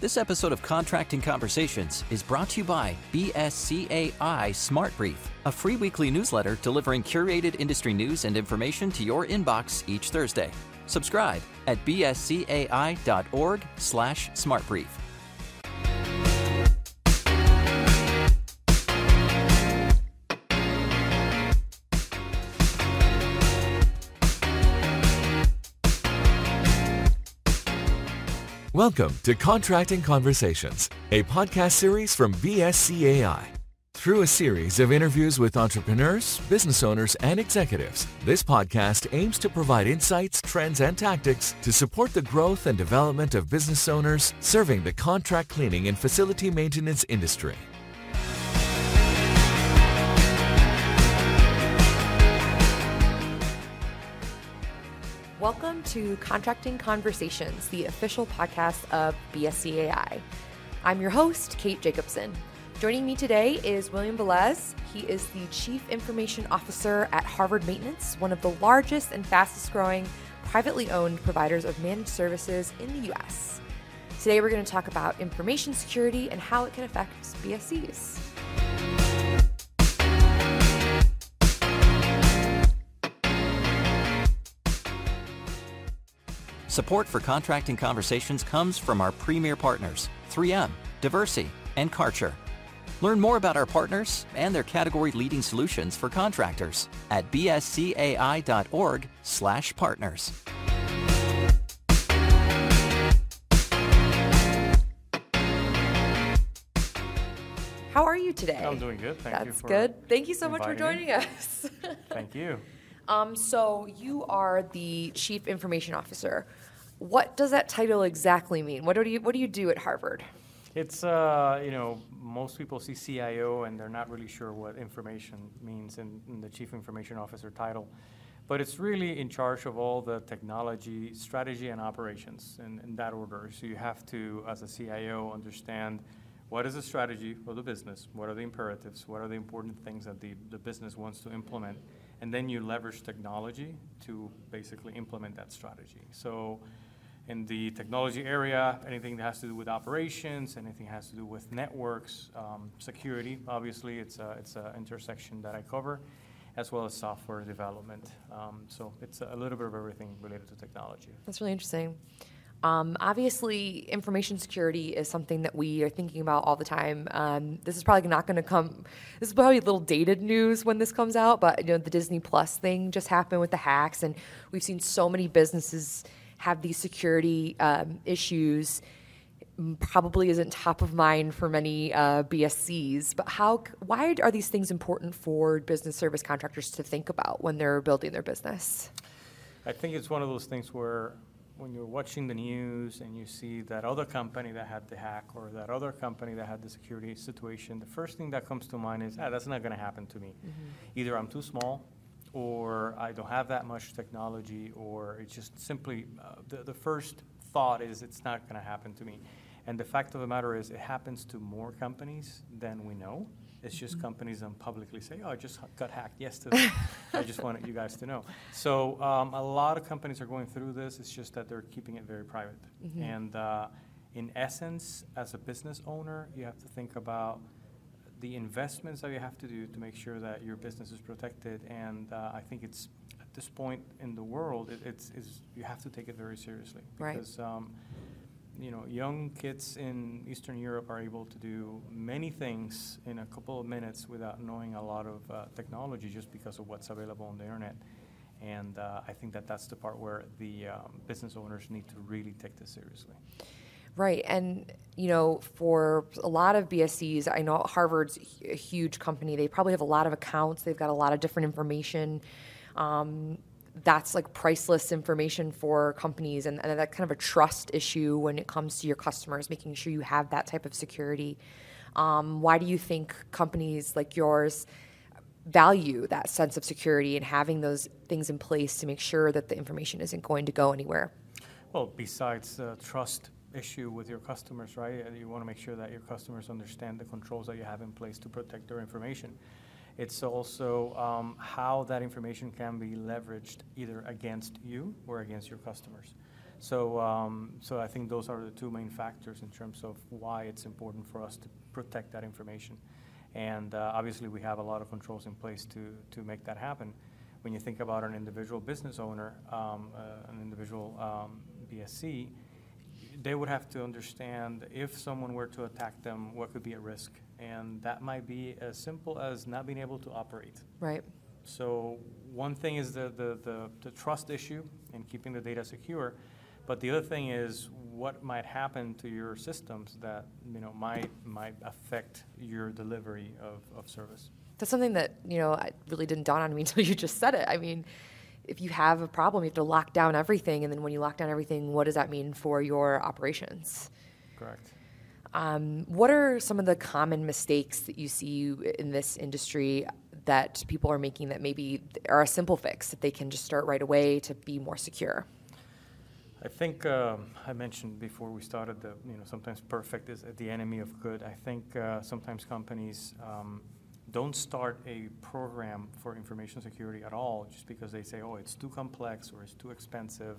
This episode of Contracting Conversations is brought to you by BSCAI Smart Brief, a free weekly newsletter delivering curated industry news and information to your inbox each Thursday. Subscribe at bscai.org/smartbrief. Welcome to Contracting Conversations, a podcast series from BSCAI. Through a series of interviews with entrepreneurs, business owners, and executives, this podcast aims to provide insights, trends, and tactics to support the growth and development of business owners serving the contract cleaning and facility maintenance industry. Welcome to Contracting Conversations, the official podcast of BSCAI. I'm your host, Kate Jacobson. Joining me today is William Velez. He is the Chief Information Officer at Harvard Maintenance, one of the largest and fastest growing privately owned providers of managed services in the US. Today, we're going to talk about information security and how it can affect BSCs. Support for Contracting Conversations comes from our premier partners, 3M, Diversey, and Karcher. Learn more about our partners and their category-leading solutions for contractors at bscai.org slash partners. How are you today? I'm doing good. Thank you That's good. Thank you so much for inviting me. joining us. Thank you. um, so, you are the Chief Information Officer. What does that title exactly mean? What do you What do you do at Harvard? It's uh, you know most people see CIO and they're not really sure what information means in, in the chief information officer title, but it's really in charge of all the technology, strategy, and operations in, in that order. So you have to, as a CIO, understand what is the strategy for the business, what are the imperatives, what are the important things that the, the business wants to implement, and then you leverage technology to basically implement that strategy. So in the technology area, anything that has to do with operations, anything that has to do with networks, um, security, obviously, it's it's an intersection that I cover, as well as software development. Um, so it's a little bit of everything related to technology. That's really interesting. Um, obviously, information security is something that we are thinking about all the time. Um, this is probably not going to come. This is probably a little dated news when this comes out, but you know the Disney Plus thing just happened with the hacks, and we've seen so many businesses have these security um, issues. Probably isn't top of mind for many uh, BSCs, but how? Why are these things important for business service contractors to think about when they're building their business? I think it's one of those things where when you're watching the news and you see that other company that had the hack or that other company that had the security situation, the first thing that comes to mind is, ah, that's not going to happen to me. Either I'm too small or I don't have that much technology or it's just simply, uh, the, the first thought is it's not going to happen to me. And the fact of the matter is, it happens to more companies than we know. It's just companies that publicly say, "Oh, I just got hacked yesterday." I just wanted you guys to know. So um, a lot of companies are going through this. It's just that they're keeping it very private. And uh, in essence, as a business owner, you have to think about the investments that you have to do to make sure that your business is protected. And uh, I think it's at this point in the world, it, it's, it's you have to take it very seriously Right. because um, you know young kids in Eastern Europe are able to do many things in a couple of minutes without knowing a lot of uh, technology just because of what's available on the internet. And uh, I think that that's the part where the um, business owners need to really take this seriously. Right. And, you know, for a lot of BSCs, I know Harvard's a huge company. They probably have a lot of accounts, they've got a lot of different information. Um, that's like priceless information for companies, and, and that kind of a trust issue when it comes to your customers, making sure you have that type of security. Um, why do you think companies like yours value that sense of security and having those things in place to make sure that the information isn't going to go anywhere? Well, besides the trust issue with your customers, right? You want to make sure that your customers understand the controls that you have in place to protect their information. It's also um, how that information can be leveraged either against you or against your customers. So, um, so I think those are the two main factors in terms of why it's important for us to protect that information. And uh, obviously, we have a lot of controls in place to, to make that happen. When you think about an individual business owner, um, uh, an individual um, BSC, they would have to understand if someone were to attack them, what could be at risk. And that might be as simple as not being able to operate. Right. So one thing is the, the, the, the trust issue and keeping the data secure. But the other thing is what might happen to your systems that you know might might affect your delivery of, of service. That's something that you know really didn't dawn on me until you just said it. I mean, if you have a problem, you have to lock down everything, and then when you lock down everything, what does that mean for your operations? Correct. Um, what are some of the common mistakes that you see in this industry that people are making that maybe are a simple fix that they can just start right away to be more secure? I think um, I mentioned before we started that you know sometimes perfect is the enemy of good. I think uh, sometimes companies um, don't start a program for information security at all just because they say, oh, it's too complex or it's too expensive.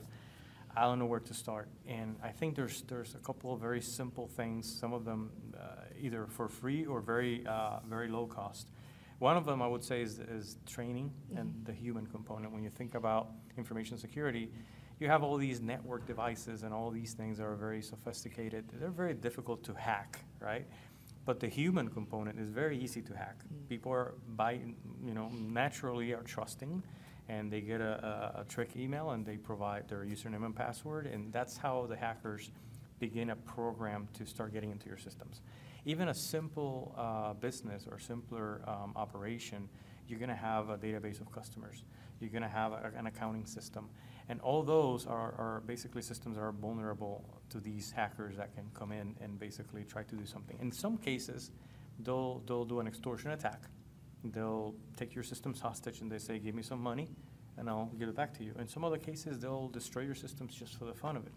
I don't know where to start. And I think there's there's a couple of very simple things. Some of them uh, either for free or very uh, very low cost. One of them I would say is, is training mm-hmm. and the human component. When you think about information security, you have all these network devices and all these things are very sophisticated. They're very difficult to hack, right? But the human component is very easy to hack. Mm. People are by you know naturally are trusting, and they get a, a, a, trick email and they provide their username and password, and that's how the hackers begin a program to start getting into your systems. Even a simple uh, business or simpler um, operation, you're going to have a database of customers. You're going to have a, an accounting system. And all those are, are basically systems that are vulnerable to these hackers that can come in and basically try to do something. In some cases, they'll, they'll do an extortion attack. They'll take your systems hostage and they say, give me some money and I'll give it back to you. In some other cases, they'll destroy your systems just for the fun of it.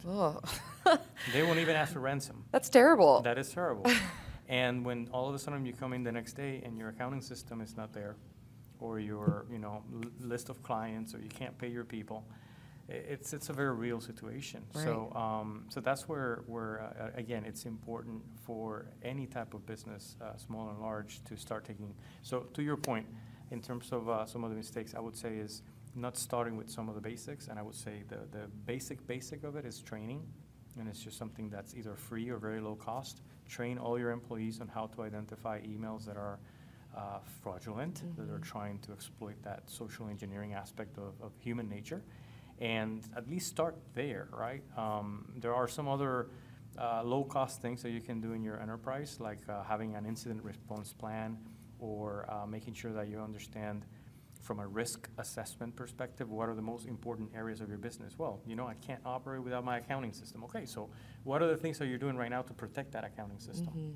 They won't even ask for ransom. That's terrible. That is terrible. and when all of a sudden you come in the next day and your accounting system is not there, or your you know list of clients, or you can't pay your people, it's it's a very real situation. Right. So um, so that's where where uh, again it's important for any type of business, uh, small and large, to start taking. So to your point, in terms of uh, some of the mistakes, I would say is not starting with some of the basics, and I would say the the basic basic of it is training, and it's just something that's either free or very low cost. Train all your employees on how to identify emails that are uh, fraudulent, mm-hmm. that are mm-hmm. trying to exploit that social engineering aspect of, of human nature and at least start there, right? Um, there are some other uh, low-cost things that you can do in your enterprise, like uh, having an incident response plan or uh, making sure that you understand from a risk assessment perspective, what are the most important areas of your business? Well, you know, I can't operate without my accounting system. Okay, so what are the things that you're doing right now to protect that accounting system? Mm-hmm.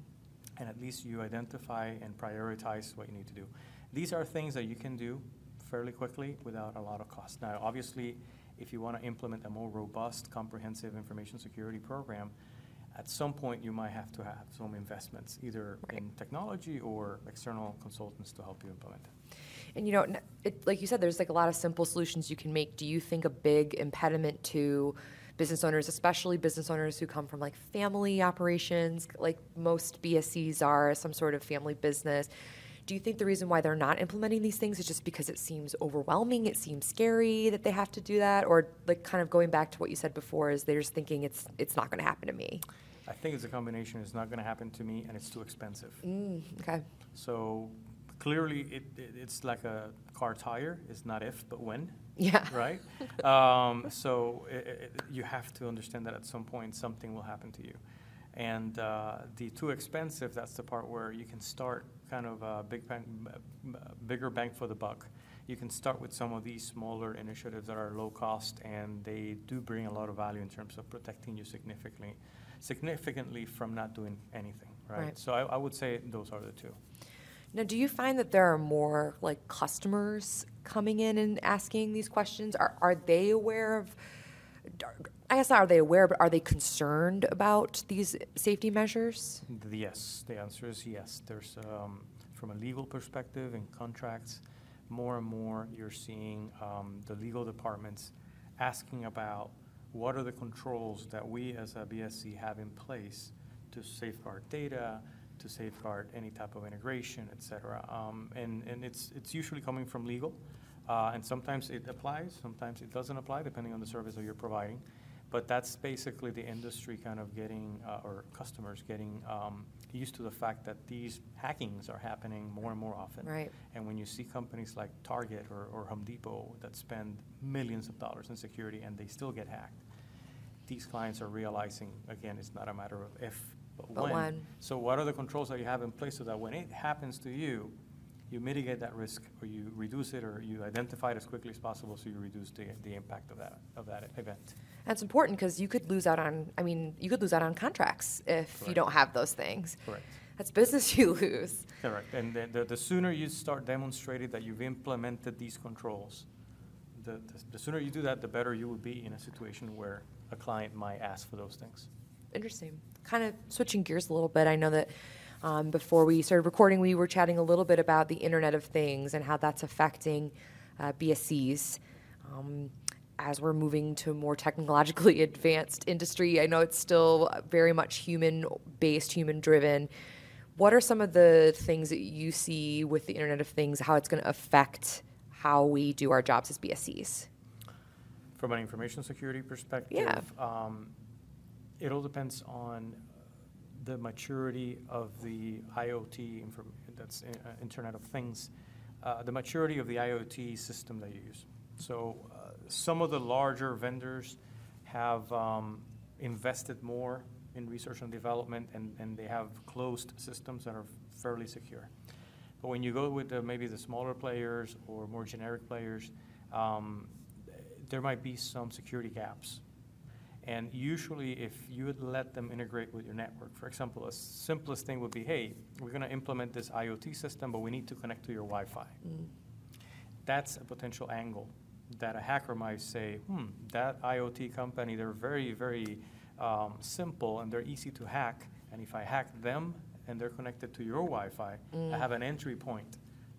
And at least you identify and prioritize what you need to do. These are things that you can do fairly quickly without a lot of cost. Now, obviously, if you want to implement a more robust, comprehensive information security program, at some point you might have to have some investments, either right. in technology or external consultants to help you implement it. And you know, it, like you said, there's like a lot of simple solutions you can make. Do you think a big impediment to business owners, especially business owners who come from like family operations, like most BSCs are, some sort of family business? Do you think the reason why they're not implementing these things is just because it seems overwhelming it seems scary that they have to do that? Or like kind of going back to what you said before is they're just thinking it's it's not going to happen to me? I think it's a combination it's not going to happen to me and it's too expensive. Mm, okay. So clearly it, it, it's like a car tire it's not if but when. Yeah. Right? Um, so it, you have to understand that at some point something will happen to you and uh, the too expensive, that's the part where you can start kind of a big bang, bigger bang for the buck. You can start with some of these smaller initiatives that are low cost and they do bring a lot of value in terms of protecting you significantly, significantly from not doing anything, right? right. So I, I would say those are the two. Now, do you find that there are more like customers coming in and asking these questions? Are, are they aware of I guess are they aware, but are they concerned about these safety measures? Yes, the answer is yes. There's, um, from a legal perspective in contracts, more and more you're seeing um, the legal departments asking about what are the controls that we as a BSC have in place to safeguard data, to safeguard any type of integration, et cetera. Um, and, and it's, it's usually coming from legal. Uh, and sometimes it applies, sometimes it doesn't apply, depending on the service that you're providing. But that's basically the industry kind of getting, uh, or customers getting um, used to the fact that these hackings are happening more and more often. Right. And when you see companies like Target or, or Home Depot that spend millions of dollars in security and they still get hacked, these clients are realizing, again, it's not a matter of if, but, But when. when. So what are the controls that you have in place so that when it happens to you, you mitigate that risk or you reduce it or you identify it as quickly as possible so you reduce the, the impact of that, of that event. And it's important because you could lose out on, I mean, you could lose out on contracts if you don't have those things. Correct. That's business you lose. Correct. And the, the, the sooner you start demonstrating that you've implemented these controls, the, the, the sooner you do that, the better you will be in a situation where a client might ask for those things. Interesting. Kind of switching gears a little bit. I know that um, before we started recording, we were chatting a little bit about the Internet of Things and how that's affecting uh, BSCs. Um, as we're moving to more technologically advanced industry, I know it's still very much human based, human driven. What are some of the things that you see with the Internet of Things, how it's going to affect how we do our jobs as BSCs? From an information security perspective, Yeah. um, it all depends on the maturity of the IoT, that's uh, Internet of Things, uh, the maturity of the IoT system that you use. So uh, some of the larger vendors have um, invested more in research and development, and, and they have closed systems that are fairly secure. But when you go with the, maybe the smaller players or more generic players, um, there might be some security gaps. And usually, if you would let them integrate with your network, for example, a simplest thing would be, hey, we're going to implement this IoT system, but we need to connect to your Wi-Fi. That's a potential angle that a hacker might say, hmm, that IoT company, they're very, very um, simple and they're easy to hack. And if I hack them and they're connected to your Wi-Fi, I have an entry point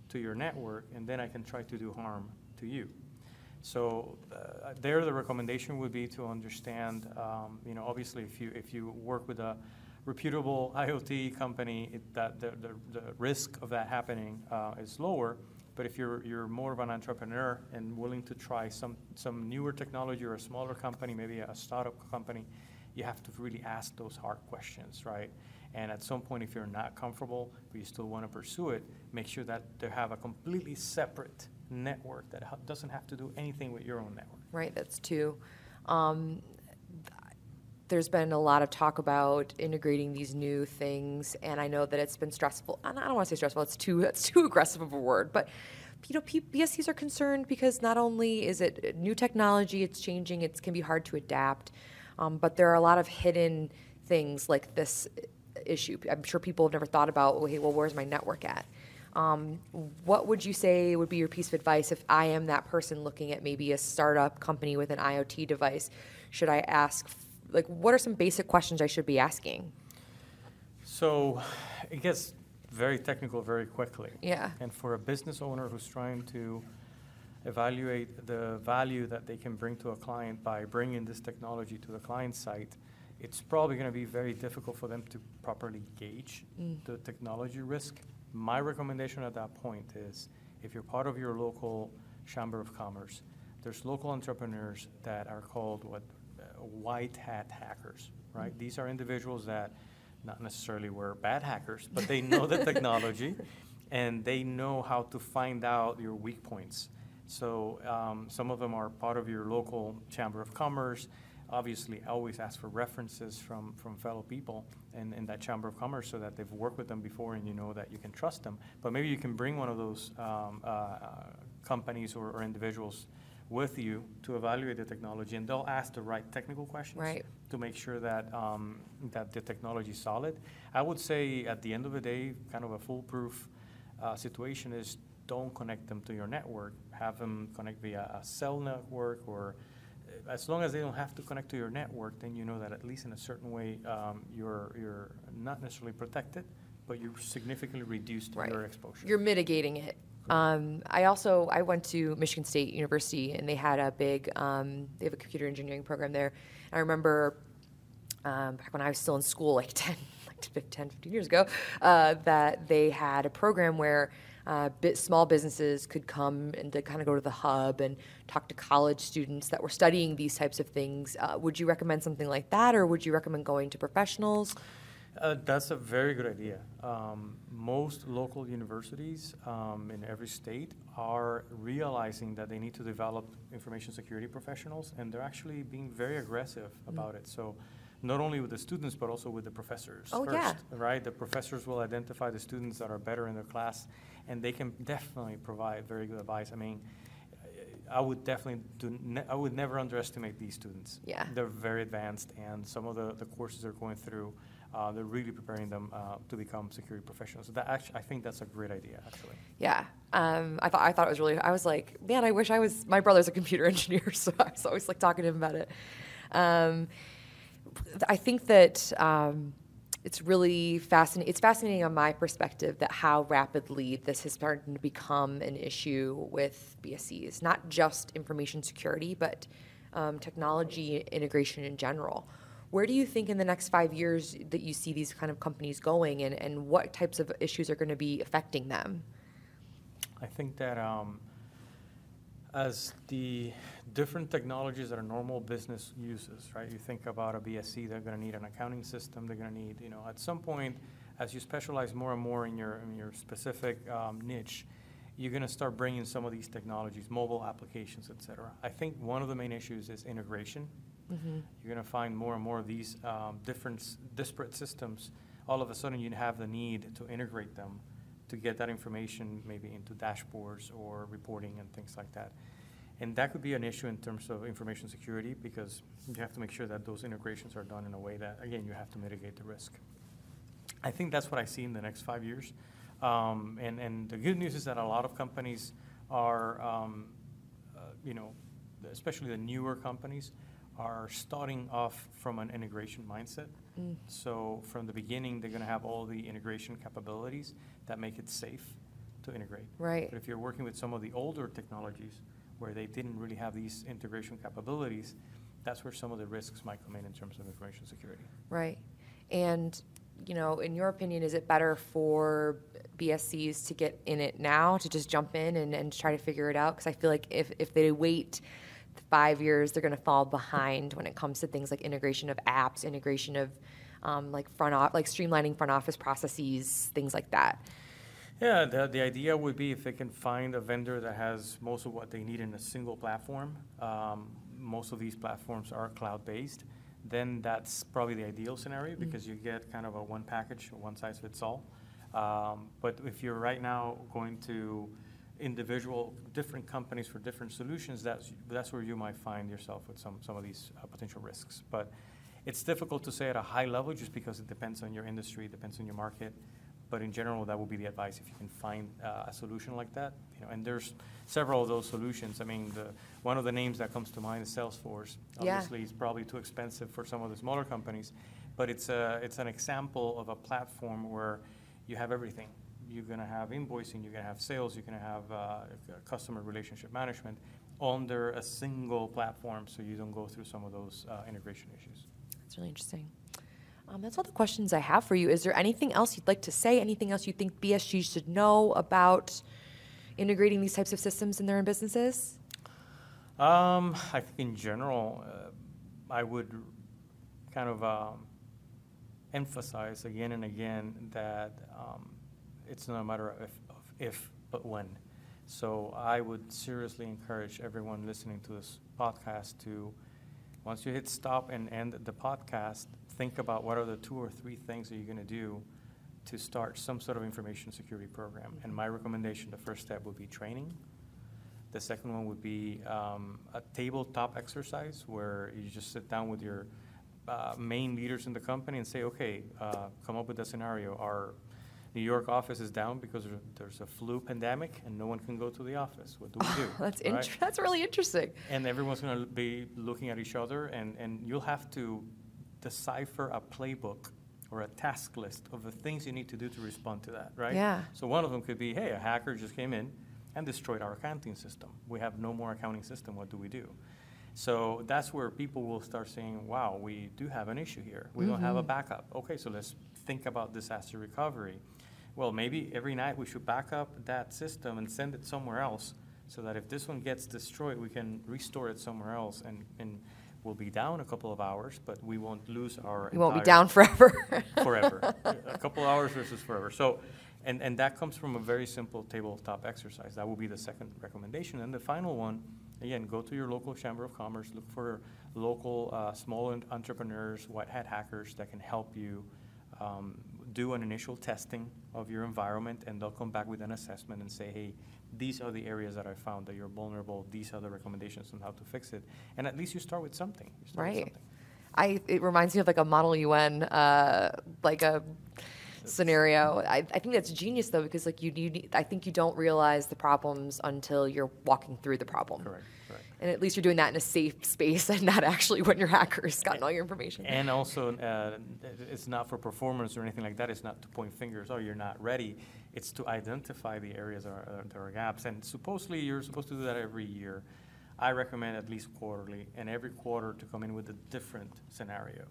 to your network, and then I can try to do harm to you. So uh, there, the recommendation would be to understand, um, you know, obviously, if you if you work with a reputable IoT company, it, that the, the, the risk of that happening uh, is lower. But if you're you're more of an entrepreneur and willing to try some some newer technology or a smaller company, maybe a startup company, you have to really ask those hard questions, right? And at some point, if you're not comfortable, but you still want to pursue it, make sure that they have a completely separate network that ha- doesn't have to do anything with your own network. Right, that's two. Um, there's been a lot of talk about integrating these new things, and I know that it's been stressful. And I don't want to say stressful; it's too that's too aggressive of a word. But you know, P- BSCs are concerned because not only is it new technology, it's changing, it can be hard to adapt, um, but there are a lot of hidden things like this issue. I'm sure people have never thought about, hey, well, where's my network at? Um, what would you say would be your piece of advice if I am that person looking at maybe a startup company with an IoT device? Should I ask, like, what are some basic questions I should be asking? So it gets very technical very quickly. Yeah. And for a business owner who's trying to evaluate the value that they can bring to a client by bringing this technology to the client site, it's probably going to be very difficult for them to properly gauge the technology risk. My recommendation at that point is if you're part of your local chamber of commerce, there's local entrepreneurs that are called what uh, white hat hackers, right? These are individuals that not necessarily were bad hackers, but they know the technology and they know how to find out your weak points. So um, some of them are part of your local chamber of commerce. Obviously, always ask for references from, from fellow people in, in that chamber of commerce so that they've worked with them before and you know that you can trust them. But maybe you can bring one of those um, uh, uh, companies or, or individuals with you to evaluate the technology, and they'll ask the right technical questions Right. to make sure that um, that the technology is solid. I would say at the end of the day, kind of a foolproof uh, situation is don't connect them to your network. Have them connect via a cell network, or as long as they don't have to connect to your network, then you know that at least in a certain way um, you're you're not necessarily protected, but you're significantly reduced Right. your exposure. You're mitigating it Um, I also I went to Michigan State University and they had a big um, they have a computer engineering program there. I remember um, back when I was still in school, like 10, like 10 15 years ago, uh, that they had a program where uh, bit, small businesses could come and to kind of go to the hub and talk to college students that were studying these types of things. Uh, would you recommend something like that, or would you recommend going to professionals? Uh, that's a very good idea. Um, most local universities um, in every state are realizing that they need to develop information security professionals, and they're actually being very aggressive mm-hmm. about it. So, not only with the students, but also with the professors. Oh, first, yeah. Right? The professors will identify the students that are better in their class, and they can definitely provide very good advice. I mean, I would definitely do. Ne- I would never underestimate these students. Yeah. They're very advanced, and some of the, the courses they're going through uh, they're really preparing them uh, to become security professionals. So that actually, I think that's a great idea, actually. Yeah, um, I thought I thought it was really. I was like, man, I wish I was. My brother's a computer engineer, so I was always like talking to him about it. Um, I think that um, it's really fascinating. It's fascinating on my perspective that how rapidly this has started to become an issue with BSCs, not just information security, but um, technology integration in general. Where do you think in the next five years that you see these kind of companies going, and, and what types of issues are going to be affecting them? I think that um, as the different technologies that a normal business uses, right? You think about a BSC, they're going to need an accounting system. They're going to need, you know, at some point, as you specialize more and more in your in your specific um, niche, you're going to start bringing some of these technologies, mobile applications, et cetera. I think one of the main issues is integration Mm-hmm. You're going to find more and more of these um, different disparate systems. All of a sudden, you have the need to integrate them to get that information maybe into dashboards or reporting and things like that. And that could be an issue in terms of information security because you have to make sure that those integrations are done in a way that, again, you have to mitigate the risk. I think that's what I see in the next five years. Um, and, and the good news is that a lot of companies are, um, uh, you know, especially the newer companies, are starting off from an integration mindset. Mm. So from the beginning, they're going to have all the integration capabilities that make it safe to integrate. Right. But if you're working with some of the older technologies where they didn't really have these integration capabilities, that's where some of the risks might come in in terms of information security. Right. And you know, in your opinion, is it better for BSCs to get in it now, to just jump in and, and try to figure it out? Because I feel like if, if they wait five years, they're going to fall behind when it comes to things like integration of apps, integration of um, like front off, like streamlining front office processes, things like that. Yeah, the, the idea would be if they can find a vendor that has most of what they need in a single platform. Um, most of these platforms are cloud based. Then that's probably the ideal scenario mm. because mm-hmm. you get kind of a one package, one size fits all. Um, but if you're right now going to individual different companies for different solutions, that's that's where you might find yourself with some some of these uh, potential risks. But it's difficult to say at a high level just because it depends on your industry, depends on your market. But in general, that would be the advice if you can find uh, a solution like that. You know, and there's several of those solutions. I mean, the, one of the names that comes to mind is Salesforce. Obviously, yeah. it's probably too expensive for some of the smaller companies, but it's a it's an example of a platform where you have everything you're going to have invoicing, you're going to have sales, you're going to have uh, customer relationship management under a single platform so you don't go through some of those uh, integration issues. That's really interesting. Um, that's all the questions I have for you. Is there anything else you'd like to say? Anything else you think BSC should know about integrating these types of systems in their own businesses? Um, I think in general, uh, I would kind of um, emphasize again and again that um, it's not a matter of if, but when. So I would seriously encourage everyone listening to this podcast to, once you hit stop and end the podcast, think about what are the two or three things that you're going to do to start some sort of information security program. And my recommendation, the first step would be training. The second one would be um, a tabletop exercise where you just sit down with your uh, main leaders in the company and say, okay, uh, come up with a scenario. Our New York office is down because there's a flu pandemic and no one can go to the office. What do we do? that's right? that's really interesting. And everyone's going to be looking at each other, and, and you'll have to decipher a playbook or a task list of the things you need to do to respond to that, right? Yeah. So one of them could be, hey, a hacker just came in, and destroyed our accounting system. We have no more accounting system. What do we do? So that's where people will start saying, wow, we do have an issue here. We don't have a mm-hmm. backup. Okay, so let's think about disaster recovery. Well, maybe every night we should back up that system and send it somewhere else so that if this one gets destroyed, we can restore it somewhere else and, and we'll be down a couple of hours, but we won't lose our. You won't be down forever. forever. a couple hours versus forever. So, and, and that comes from a very simple tabletop exercise. That will be the second recommendation. And the final one, again, go to your local chamber of commerce, look for local uh, small entrepreneurs, white hat hackers that can help you um, do an initial testing of your environment, and they'll come back with an assessment and say, hey, these are the areas that I found that you're vulnerable. These are the recommendations on how to fix it. And at least you start with something. Start with Right. something. I, it reminds me of like a Model UN, uh, like a scenario. I, I think that's genius though, because like you, you, need- I think you don't realize the problems until you're walking through the problem. Correct, correct. And at least you're doing that in a safe space and not actually when your hacker's gotten all your information. And also, uh, it's not for performance or anything like that. It's not to point fingers, oh, you're not ready. It's to identify the areas that are, that are gaps. And supposedly, you're supposed to do that every year. I recommend at least quarterly, and every quarter to come in with a different scenario.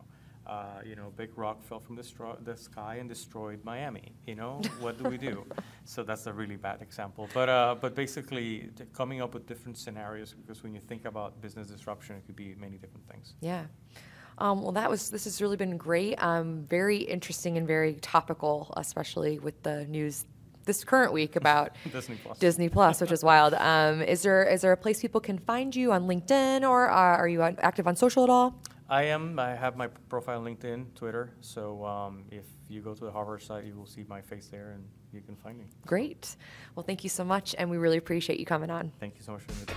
Uh, you know, big rock fell from the, stro- the sky and destroyed Miami. You know, what do we do? so that's a really bad example. But uh, but basically, coming up with different scenarios because when you think about business disruption, it could be many different things. Yeah. Um, well, that was this has really been great. Um, very interesting and very topical, especially with the news this current week about Disney Plus. Disney Plus, which is wild. Um, is there is there a place people can find you on LinkedIn or uh, are you on, active on social at all? I am. I have my profile on LinkedIn, Twitter. So um, if you go to the Harvard site, you will see my face there, and you can find me. Great. Well, thank you so much, and we really appreciate you coming on. Thank you so much for the.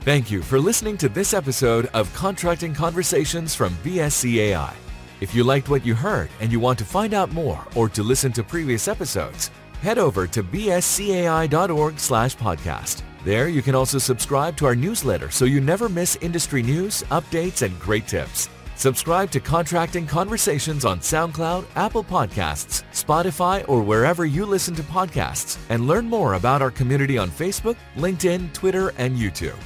Thank you for listening to this episode of Contracting Conversations from BSCAI. If you liked what you heard and you want to find out more or to listen to previous episodes, head over to bscai.org slash podcast. There you can also subscribe to our newsletter so you never miss industry news, updates, and great tips. Subscribe to Contracting Conversations on SoundCloud, Apple Podcasts, Spotify, or wherever you listen to podcasts, and learn more about our community on Facebook, LinkedIn, Twitter, and YouTube.